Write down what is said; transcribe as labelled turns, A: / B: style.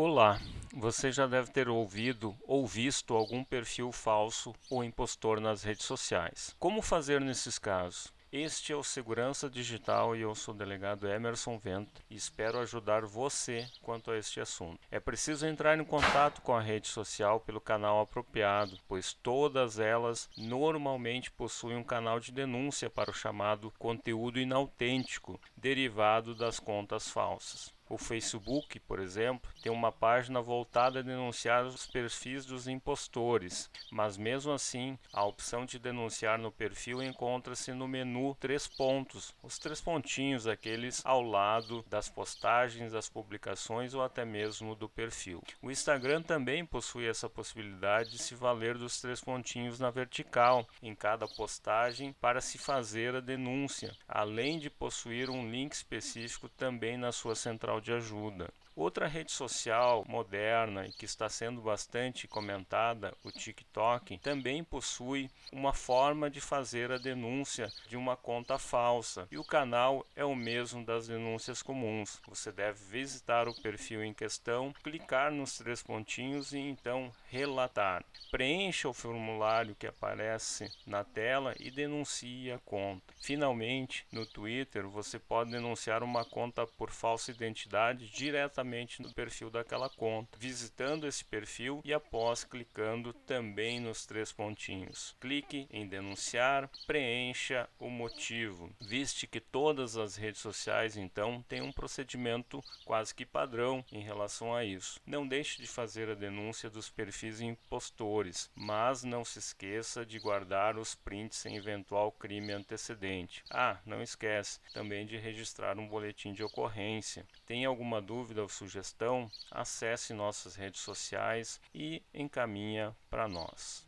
A: Olá, você já deve ter ouvido ou visto algum perfil falso ou impostor nas redes sociais. Como fazer nesses casos? Este é o Segurança Digital e eu sou o delegado Emerson Vento e espero ajudar você quanto a este assunto. É preciso entrar em contato com a rede social pelo canal apropriado, pois todas elas normalmente possuem um canal de denúncia para o chamado conteúdo inautêntico, derivado das contas falsas. O Facebook, por exemplo, tem uma página voltada a denunciar os perfis dos impostores, mas mesmo assim, a opção de denunciar no perfil encontra-se no menu três pontos, os três pontinhos aqueles ao lado das postagens, das publicações ou até mesmo do perfil. O Instagram também possui essa possibilidade de se valer dos três pontinhos na vertical em cada postagem para se fazer a denúncia, além de possuir um link específico também na sua central de ajuda. Outra rede social moderna e que está sendo bastante comentada, o TikTok, também possui uma forma de fazer a denúncia de uma conta falsa. E o canal é o mesmo das denúncias comuns. Você deve visitar o perfil em questão, clicar nos três pontinhos e então relatar. Preencha o formulário que aparece na tela e denuncie a conta. Finalmente, no Twitter, você pode denunciar uma conta por falsa identidade diretamente diretamente no perfil daquela conta, visitando esse perfil e após clicando também nos três pontinhos. Clique em denunciar, preencha o motivo. Viste que todas as redes sociais então têm um procedimento quase que padrão em relação a isso. Não deixe de fazer a denúncia dos perfis impostores, mas não se esqueça de guardar os prints em eventual crime antecedente. Ah, não esquece também de registrar um boletim de ocorrência. Tem alguma dúvida ou sugestão, acesse nossas redes sociais e encaminha para nós.